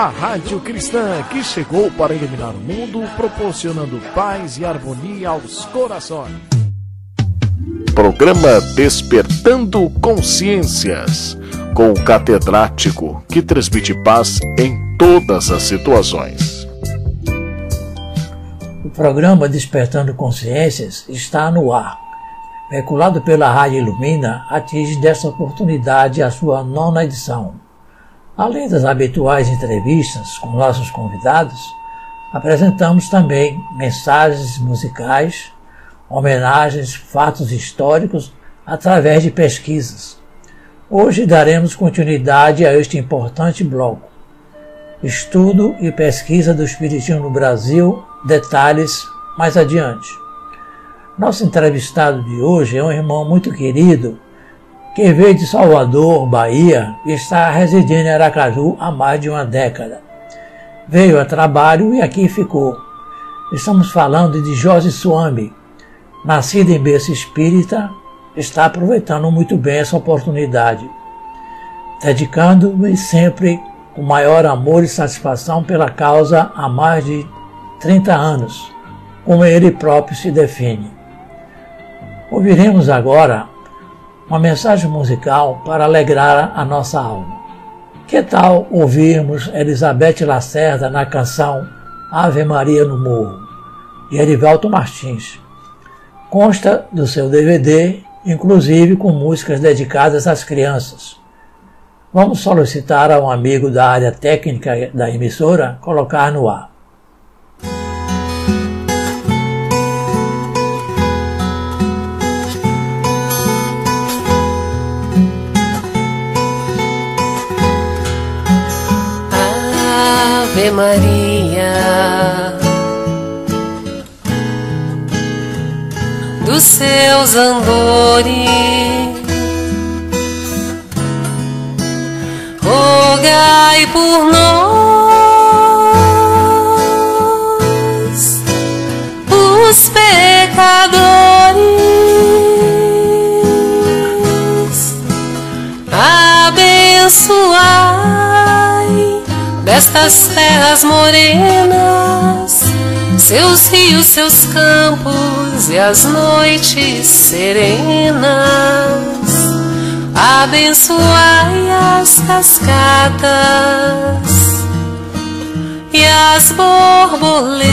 A rádio cristã que chegou para iluminar o mundo, proporcionando paz e harmonia aos corações. Programa Despertando Consciências, com o catedrático que transmite paz em todas as situações. O programa Despertando Consciências está no ar. Veiculado pela Rádio Ilumina, atinge desta oportunidade a sua nona edição. Além das habituais entrevistas com nossos convidados, apresentamos também mensagens musicais, homenagens, fatos históricos através de pesquisas. Hoje daremos continuidade a este importante bloco. Estudo e pesquisa do Espiritismo no Brasil, detalhes mais adiante. Nosso entrevistado de hoje é um irmão muito querido que veio de Salvador, Bahia, e está residindo em Aracaju há mais de uma década. Veio a trabalho e aqui ficou. Estamos falando de Jorge Suami, nascido em berço espírita, está aproveitando muito bem essa oportunidade, dedicando-me sempre com maior amor e satisfação pela causa há mais de 30 anos, como ele próprio se define. Ouviremos agora uma mensagem musical para alegrar a nossa alma. Que tal ouvirmos Elizabeth Lacerda na canção Ave Maria no Morro, de Erivaldo Martins? Consta do seu DVD, inclusive com músicas dedicadas às crianças. Vamos solicitar a um amigo da área técnica da emissora colocar no ar. Ave Maria, dos seus andores, rogai por nós, os pecadores, abençoai destas terras morenas, seus rios, seus campos e as noites serenas. Abençoai as cascadas e as borboletas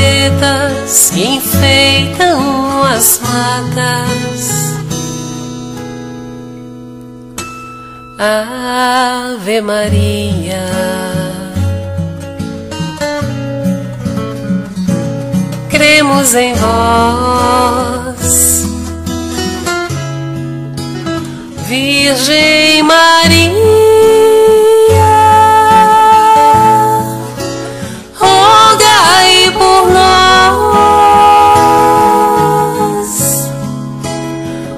que enfeitam as matas. Ave Maria. Cremos em vós, Virgem Maria, rogai por nós,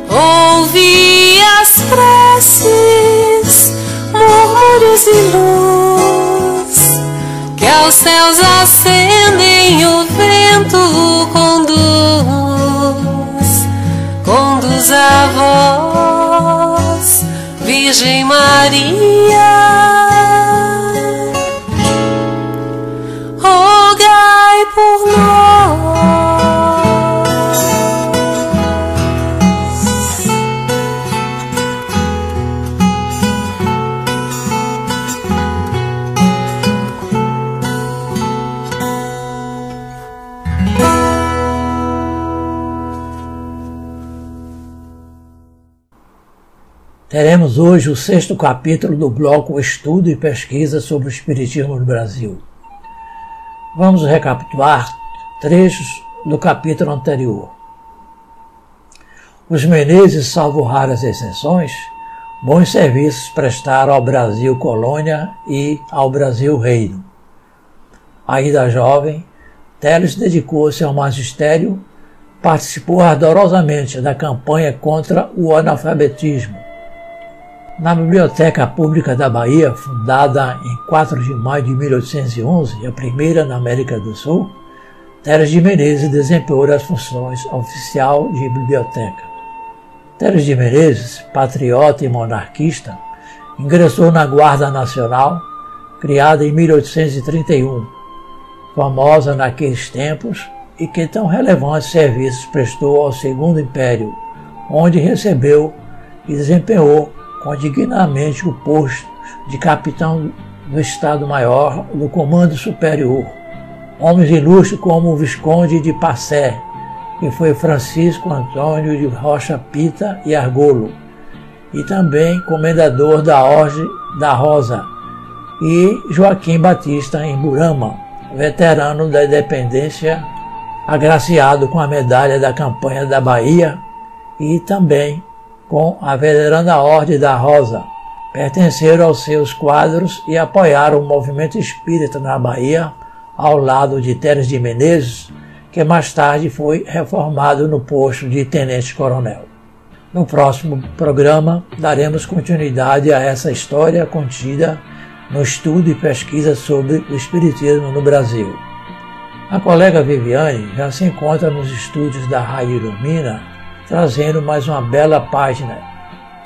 ouvi as preces, murmúrios e luz que aos céus conduz a Virgem Maria. Rogai por nós. Teremos hoje o sexto capítulo do bloco Estudo e Pesquisa sobre o Espiritismo no Brasil. Vamos recapitular trechos do capítulo anterior. Os Menezes, salvo raras exceções, bons serviços prestaram ao Brasil colônia e ao Brasil reino. Ainda jovem, Teles dedicou-se ao magistério, participou ardorosamente da campanha contra o analfabetismo na Biblioteca Pública da Bahia, fundada em 4 de maio de 1811, a primeira na América do Sul, Teres de Menezes desempenhou as funções oficial de biblioteca. Teres de Menezes, patriota e monarquista, ingressou na Guarda Nacional, criada em 1831, famosa naqueles tempos e que tão relevantes serviços prestou ao Segundo Império, onde recebeu e desempenhou com dignamente o posto de capitão do Estado-Maior do Comando Superior. Homens ilustres como o Visconde de Passé, que foi Francisco Antônio de Rocha Pita e Argolo, e também comendador da Ordem da Rosa, e Joaquim Batista em Burama, veterano da independência, agraciado com a medalha da campanha da Bahia e também com a veneranda Ordem da Rosa. Pertenceram aos seus quadros e apoiaram o movimento espírita na Bahia, ao lado de Teres de Menezes, que mais tarde foi reformado no posto de tenente-coronel. No próximo programa, daremos continuidade a essa história contida no estudo e pesquisa sobre o Espiritismo no Brasil. A colega Viviane já se encontra nos estúdios da Rádio Ilumina, trazendo mais uma bela página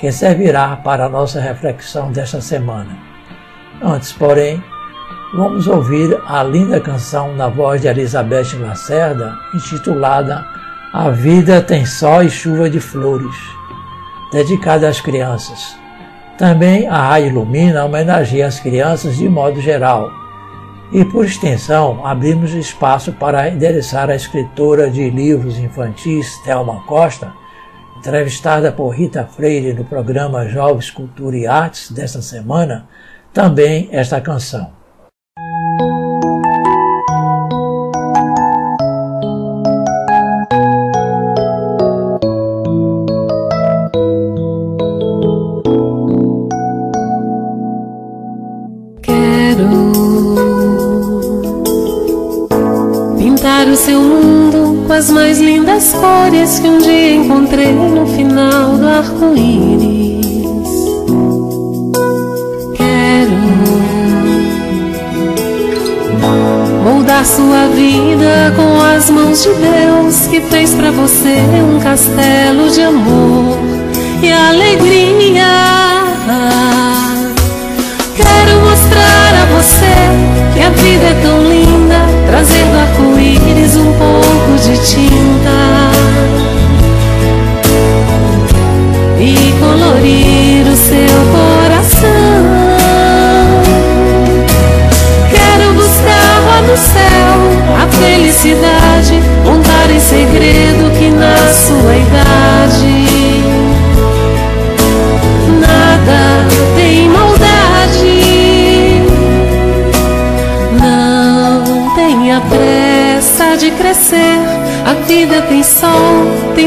que servirá para a nossa reflexão desta semana. Antes, porém, vamos ouvir a linda canção na voz de Elizabeth Lacerda, intitulada A Vida Tem Sol e Chuva de Flores, dedicada às crianças. Também a Rádio Ilumina homenageia as crianças de modo geral. E, por extensão, abrimos espaço para endereçar a escritora de livros infantis, Thelma Costa, entrevistada por Rita Freire no programa Jovens Cultura e Artes desta semana, também esta canção. Lindas cores que um dia encontrei no final do arco-íris. Quero moldar sua vida com as mãos de Deus que fez para você um castelo de amor e alegria. Quero mostrar a você que a vida é tão linda, trazendo um pouco de tinta e colorir o seu coração.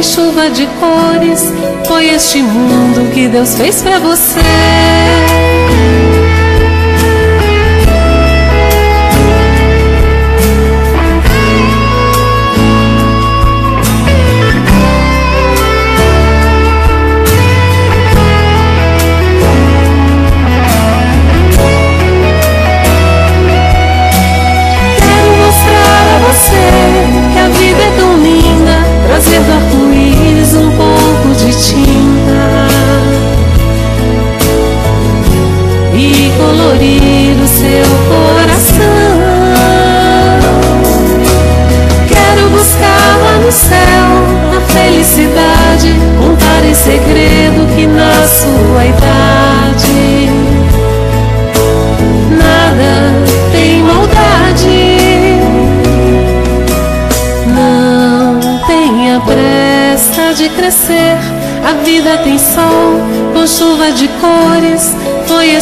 Chuva de cores. Foi este mundo que Deus fez para você.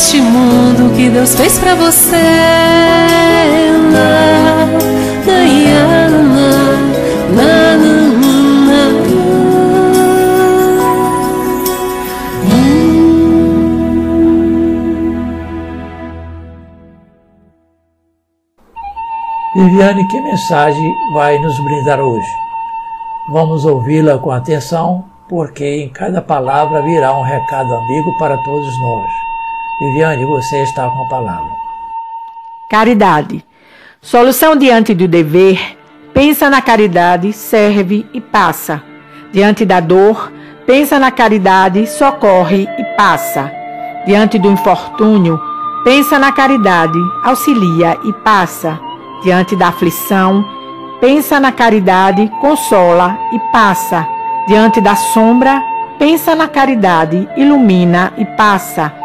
Este mundo que Deus fez para você. Na, na, na, na, Viviane, que mensagem vai nos brindar hoje? Vamos ouvi-la com atenção, porque em cada palavra virá um recado amigo para todos nós. Viviane, você está com a palavra. Caridade. Solução diante do dever, pensa na caridade, serve e passa. Diante da dor, pensa na caridade, socorre e passa. Diante do infortúnio, pensa na caridade, auxilia e passa. Diante da aflição, pensa na caridade, consola e passa. Diante da sombra, pensa na caridade, ilumina e passa.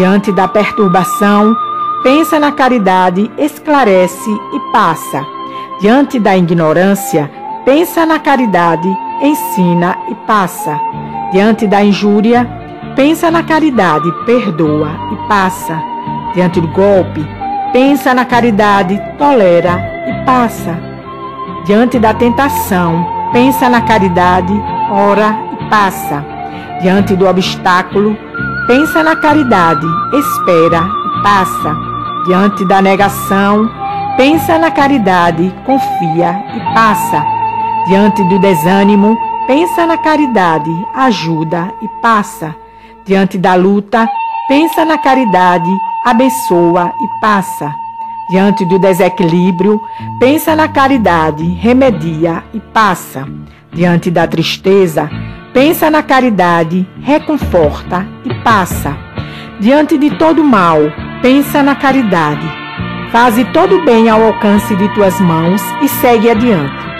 Diante da perturbação, pensa na caridade, esclarece e passa. Diante da ignorância, pensa na caridade, ensina e passa. Diante da injúria, pensa na caridade, perdoa e passa. Diante do golpe, pensa na caridade, tolera e passa. Diante da tentação, pensa na caridade, ora e passa. Diante do obstáculo, pensa na caridade, espera e passa. Diante da negação, pensa na caridade, confia e passa. Diante do desânimo, pensa na caridade, ajuda e passa. Diante da luta, pensa na caridade, abençoa e passa. Diante do desequilíbrio, pensa na caridade, remedia e passa. Diante da tristeza, pensa na caridade, reconforta e passa. Diante de todo mal, pensa na caridade. Faze todo o bem ao alcance de tuas mãos e segue adiante.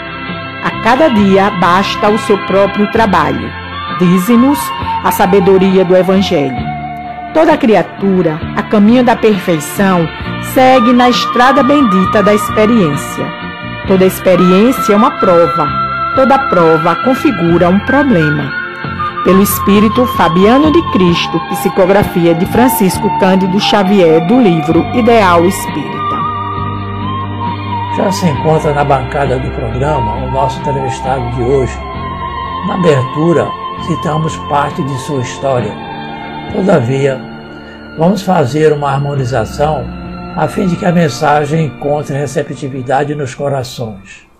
A cada dia basta o seu próprio trabalho. Dize-nos a sabedoria do Evangelho. Toda criatura, a caminho da perfeição, segue na estrada bendita da experiência. Toda experiência é uma prova, toda prova configura um problema. Pelo Espírito Fabiano de Cristo, psicografia de Francisco Cândido Xavier, do livro Ideal Espírita. Já se encontra na bancada do programa o nosso entrevistado de hoje. Na abertura, citamos parte de sua história. Todavia, vamos fazer uma harmonização a fim de que a mensagem encontre receptividade nos corações.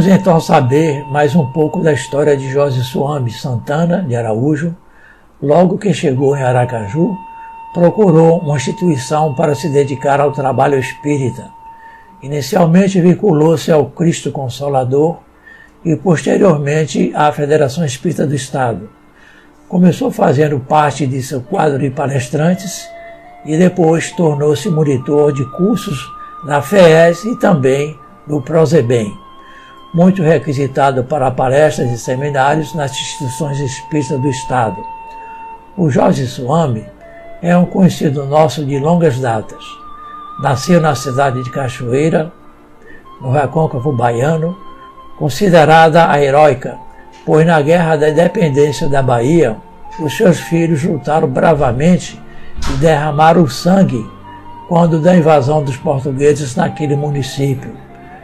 Vamos então saber mais um pouco da história de José Suame Santana de Araújo. Logo que chegou em Aracaju, procurou uma instituição para se dedicar ao trabalho espírita. Inicialmente vinculou-se ao Cristo Consolador e posteriormente à Federação Espírita do Estado. Começou fazendo parte de seu quadro de palestrantes e depois tornou-se monitor de cursos na FES e também no Prozebem, muito requisitado para palestras e seminários nas instituições espíritas do Estado. O Jorge Suame é um conhecido nosso de longas datas. Nasceu na cidade de Cachoeira, no recôncavo baiano, considerada a heróica, pois na Guerra da Independência da Bahia, os seus filhos lutaram bravamente e derramaram sangue quando da invasão dos portugueses naquele município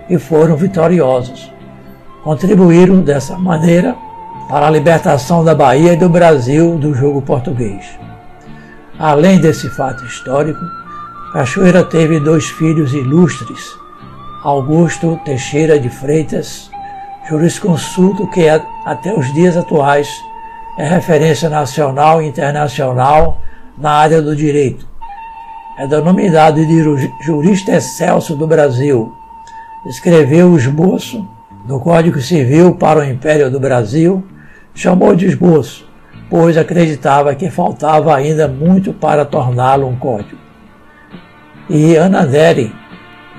e foram vitoriosos. Contribuíram dessa maneira para a libertação da Bahia e do Brasil do jogo português. Além desse fato histórico, Cachoeira teve dois filhos ilustres, Augusto Teixeira de Freitas, jurisconsulto que até os dias atuais é referência nacional e internacional na área do direito. É denominado de jurista excelso do Brasil. Escreveu o esboço do Código Civil para o Império do Brasil, chamou de esboço, pois acreditava que faltava ainda muito para torná-lo um código. E Ana Neri,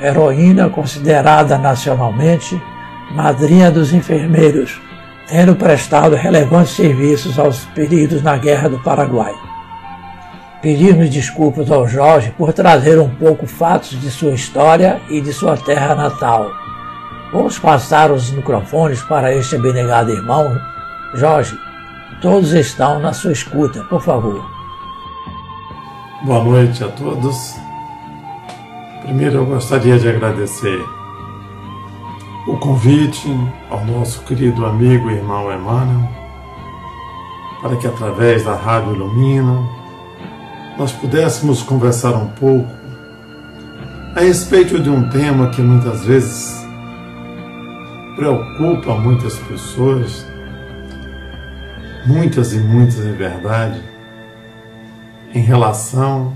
heroína considerada nacionalmente madrinha dos enfermeiros, tendo prestado relevantes serviços aos feridos na Guerra do Paraguai. Pedimos desculpas ao Jorge por trazer um pouco fatos de sua história e de sua terra natal. Vamos passar os microfones para este abnegado irmão. Jorge, todos estão na sua escuta, por favor. Boa noite a todos. Primeiro eu gostaria de agradecer o convite ao nosso querido amigo e irmão Emmanuel para que através da Rádio Ilumina nós pudéssemos conversar um pouco a respeito de um tema que muitas vezes preocupa muitas pessoas, muitas e muitas em verdade, em relação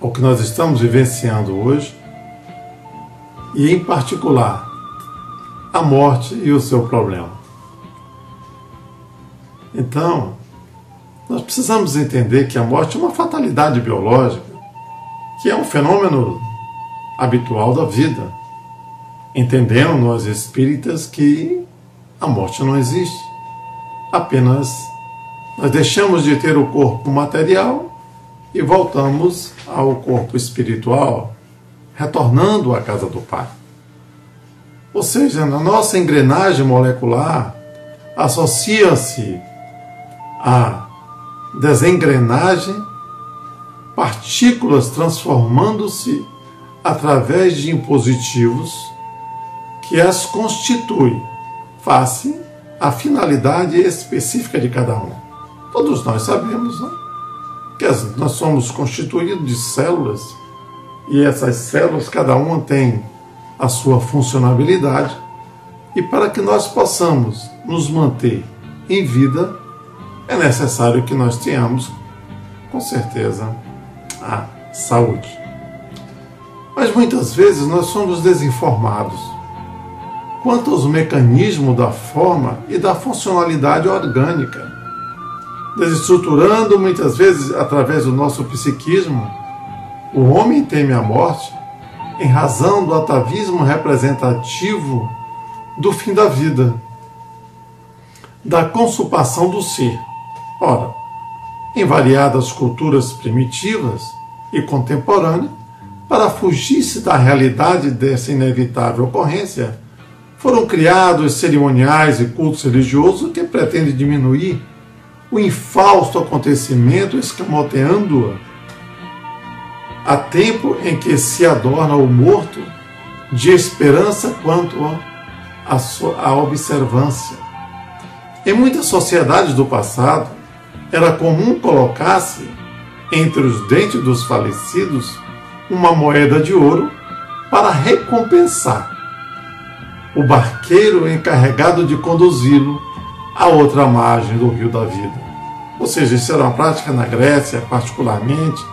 ao que nós estamos vivenciando hoje e, em particular, a morte e o seu problema. Então, nós precisamos entender que a morte é uma fatalidade biológica, que é um fenômeno habitual da vida. Entendendo nós espíritas que a morte não existe. Apenas nós deixamos de ter o corpo material e voltamos ao corpo espiritual, retornando à casa do Pai. Ou seja, na nossa engrenagem molecular associa-se a desengrenagem, partículas transformando-se através de impositivos que as constitui face à finalidade específica de cada um. Todos nós sabemos né? que nós somos constituídos de células e essas células, cada uma tem a sua funcionalidade e para que nós possamos nos manter em vida, é necessário que nós tenhamos, com certeza, a saúde. Mas muitas vezes nós somos desinformados quanto aos mecanismos da forma e da funcionalidade orgânica, desestruturando muitas vezes através do nosso psiquismo. O homem teme a morte em razão do atavismo representativo do fim da vida, da consumação do ser. Ora, em variadas culturas primitivas e contemporâneas, para fugir-se da realidade dessa inevitável ocorrência, foram criados cerimoniais e cultos religiosos que pretendem diminuir o infausto acontecimento, escamoteando-a, a tempo em que se adorna o morto de esperança quanto à observância. Em muitas sociedades do passado, era comum colocar-se entre os dentes dos falecidos uma moeda de ouro para recompensar o barqueiro encarregado de conduzi-lo à outra margem do rio da vida. Ou seja, isso era uma prática na Grécia, particularmente.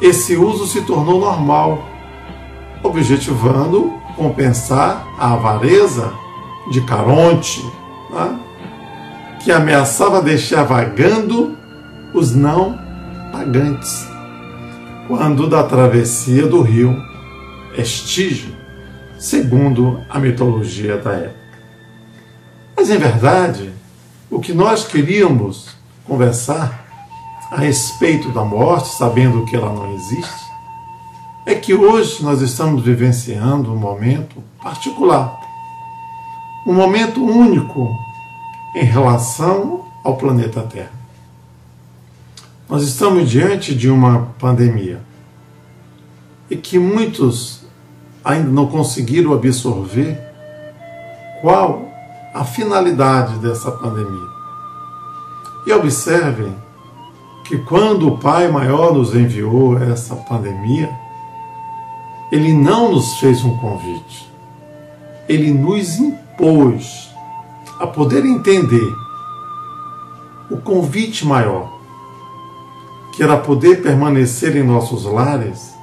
Esse uso se tornou normal, objetivando compensar a avareza de Caronte, né? que ameaçava deixar vagando os não pagantes, quando da travessia do rio Estígio, segundo a mitologia da época. Mas, em verdade, o que nós queríamos conversar a respeito da morte, sabendo que ela não existe, é que hoje nós estamos vivenciando um momento particular, um momento único em relação ao planeta Terra. Nós estamos diante de uma pandemia e que muitos ainda não conseguiram absorver qual a finalidade dessa pandemia. E observem que quando o Pai Maior nos enviou essa pandemia, ele não nos fez um convite, ele nos impôs a poder entender o convite maior, que era poder permanecer em nossos lares,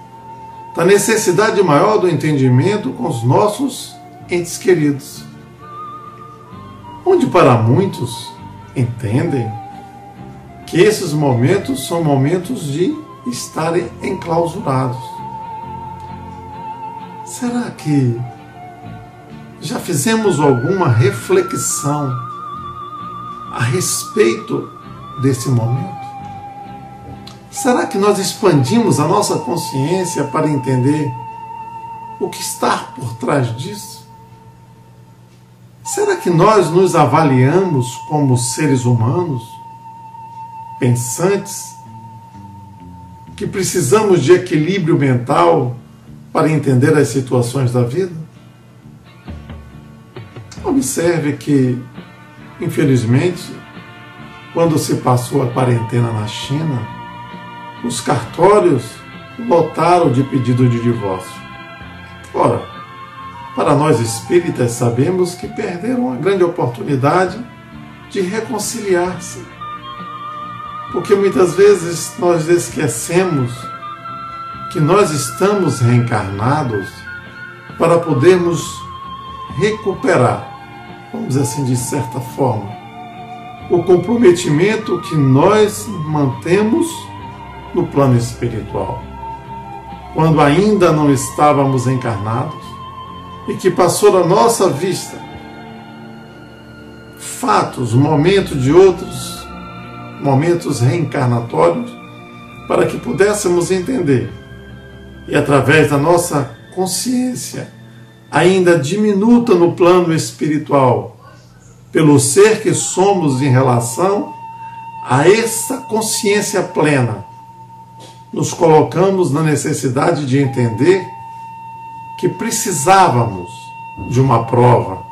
da necessidade maior do entendimento com os nossos entes queridos. Onde para muitos entendem que esses momentos são momentos de estarem enclausurados. Será que já fizemos alguma reflexão a respeito desse momento? Será que nós expandimos a nossa consciência para entender o que está por trás disso? Será que nós nos avaliamos como seres humanos, pensantes, que precisamos de equilíbrio mental para entender as situações da vida? Observe que, infelizmente, quando se passou a quarentena na China, os cartórios lotaram de pedido de divórcio. Ora, para nós espíritas sabemos que perderam uma grande oportunidade de reconciliar-se. Porque muitas vezes nós esquecemos que nós estamos reencarnados para podermos recuperar, vamos assim, de certa forma, o comprometimento que nós mantemos no plano espiritual. Quando ainda não estávamos encarnados e que passou à nossa vista fatos, momentos de outros momentos reencarnatórios, para que pudéssemos entender e através da nossa consciência, ainda diminuta no plano espiritual, pelo ser que somos em relação a essa consciência plena, nos colocamos na necessidade de entender que precisávamos de uma prova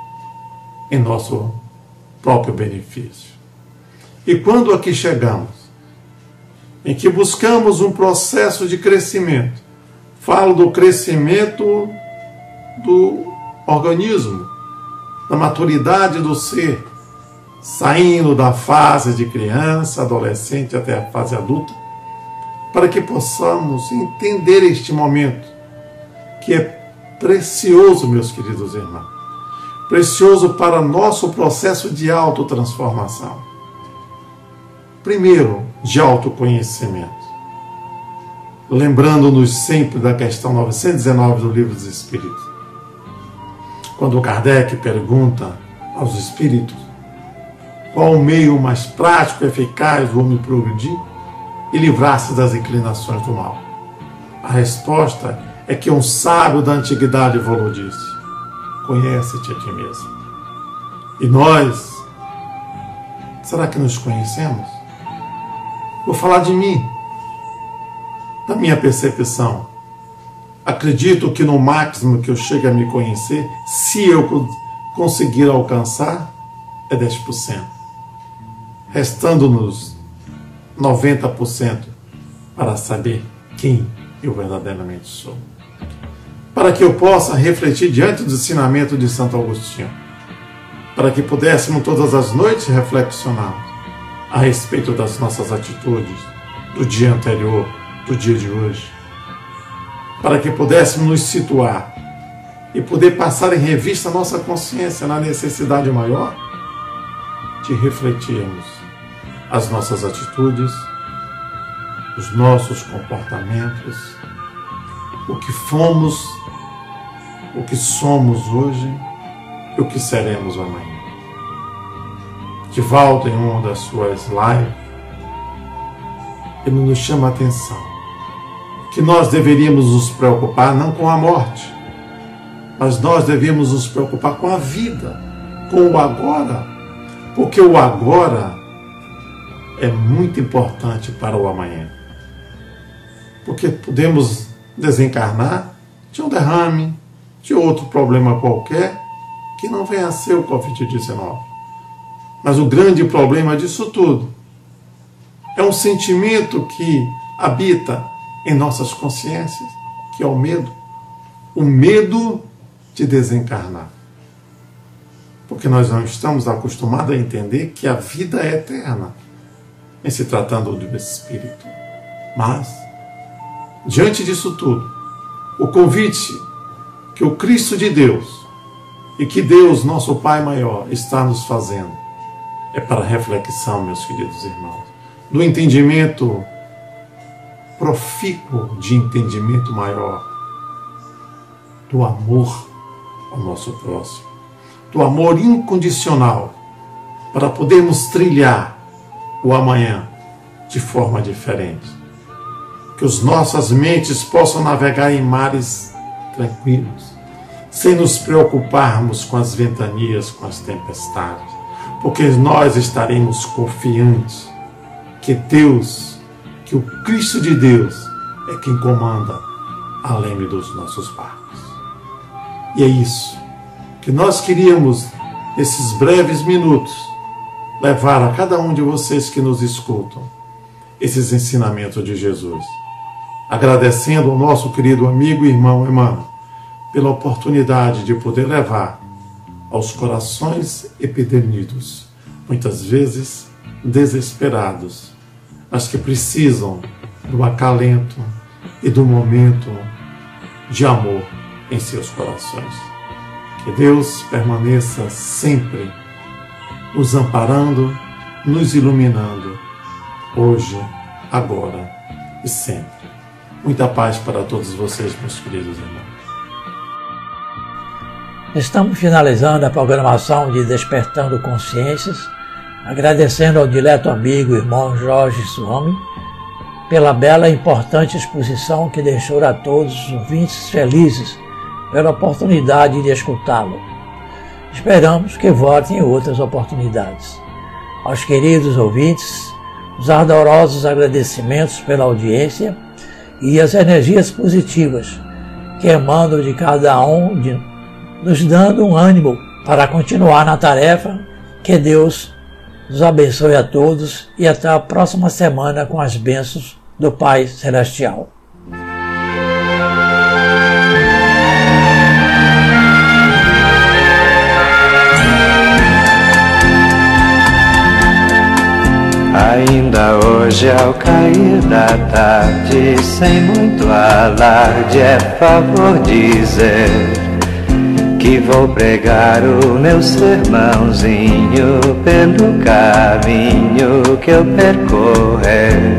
em nosso próprio benefício. E quando aqui chegamos, em que buscamos um processo de crescimento, falo do crescimento do organismo, da maturidade do ser, saindo da fase de criança, adolescente até a fase adulta, para que possamos entender este momento, que é precioso, meus queridos irmãos, precioso para nosso processo de autotransformação. Primeiro, de autoconhecimento lembrando-nos sempre da questão 919 do Livro dos Espíritos. Quando Kardec pergunta aos espíritos qual o meio mais prático e eficaz do homem progredir e livrar-se das inclinações do mal. A resposta é que um sábio da antiguidade falou disse: Conhece-te a ti mesmo. E nós, será que nos conhecemos? Vou falar de mim da minha percepção. Acredito que no máximo que eu chegue a me conhecer, se eu conseguir alcançar, é 10%. Restando-nos 90% para saber quem eu verdadeiramente sou. para que eu possa refletir diante do ensinamento de Santo Agostinho, para que pudéssemos todas as noites reflexionar a respeito das nossas atitudes do dia anterior, do dia de hoje, para que pudéssemos nos situar e poder passar em revista nossa consciência na necessidade maior de refletirmos as nossas atitudes, os nossos comportamentos, o que fomos, o que somos hoje e o que seremos amanhã. Divaldo, em uma das suas lives, ele nos chama a atenção que nós deveríamos nos preocupar não com a morte, mas nós devíamos nos preocupar com a vida, com o agora, porque o agora é muito importante para o amanhã. Porque podemos desencarnar de um derrame, de outro problema qualquer, que não venha a ser o Covid-19. Mas o grande problema disso tudo é um sentimento que habita em nossas consciências, que é o medo. O medo de desencarnar. Porque nós não estamos acostumados a entender que a vida é eterna, em se tratando do espírito. Mas, diante disso tudo, o convite que o Cristo de Deus e que Deus, nosso Pai maior, está nos fazendo é para reflexão, meus queridos irmãos, do entendimento profícuo de entendimento maior, do amor ao nosso próximo, do amor incondicional, para podermos trilhar o amanhã de forma diferente. Que as nossas mentes possam navegar em mares tranquilos, sem nos preocuparmos com as ventanias, com as tempestades, porque nós estaremos confiantes que Deus, que o Cristo de Deus é quem comanda além dos nossos barcos. E é isso que nós queríamos, esses breves minutos, levar a cada um de vocês que nos escutam esses ensinamentos de Jesus. Agradecendo ao nosso querido amigo e irmão Emmanuel pela oportunidade de poder levar aos corações epidemidos, muitas vezes desesperados, mas que precisam do acalento e do momento de amor em seus corações. Que Deus permaneça sempre nos amparando, nos iluminando, hoje, agora e sempre. Muita paz para todos vocês, meus queridos irmãos. Estamos finalizando a programação de Despertando Consciências, agradecendo ao dileto amigo irmão Jorge Suami pela bela e importante exposição que deixou a todos os ouvintes felizes pela oportunidade de escutá-lo. Esperamos que volte em outras oportunidades. Aos queridos ouvintes, os ardorosos agradecimentos pela audiência e as energias positivas que emanam de cada um, de, nos dando um ânimo para continuar na tarefa. Que Deus nos abençoe a todos e até a próxima semana com as bênçãos do Pai Celestial. Hoje ao cair da tarde, sem muito alarde, é favor dizer que vou pregar o meu sermãozinho pelo caminho que eu percorrer.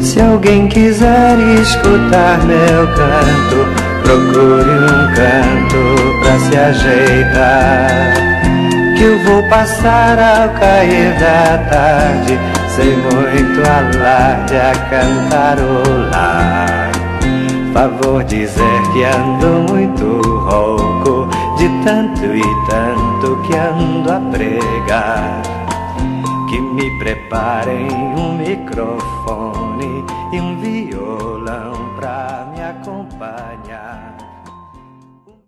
Se alguém quiser escutar meu canto, procure um canto pra se ajeitar que eu vou passar ao cair da tarde, sem muito alarde a cantarolar. Favor dizer que ando muito rouco, de tanto e tanto que ando a pregar. Que me preparem um microfone e um violão pra me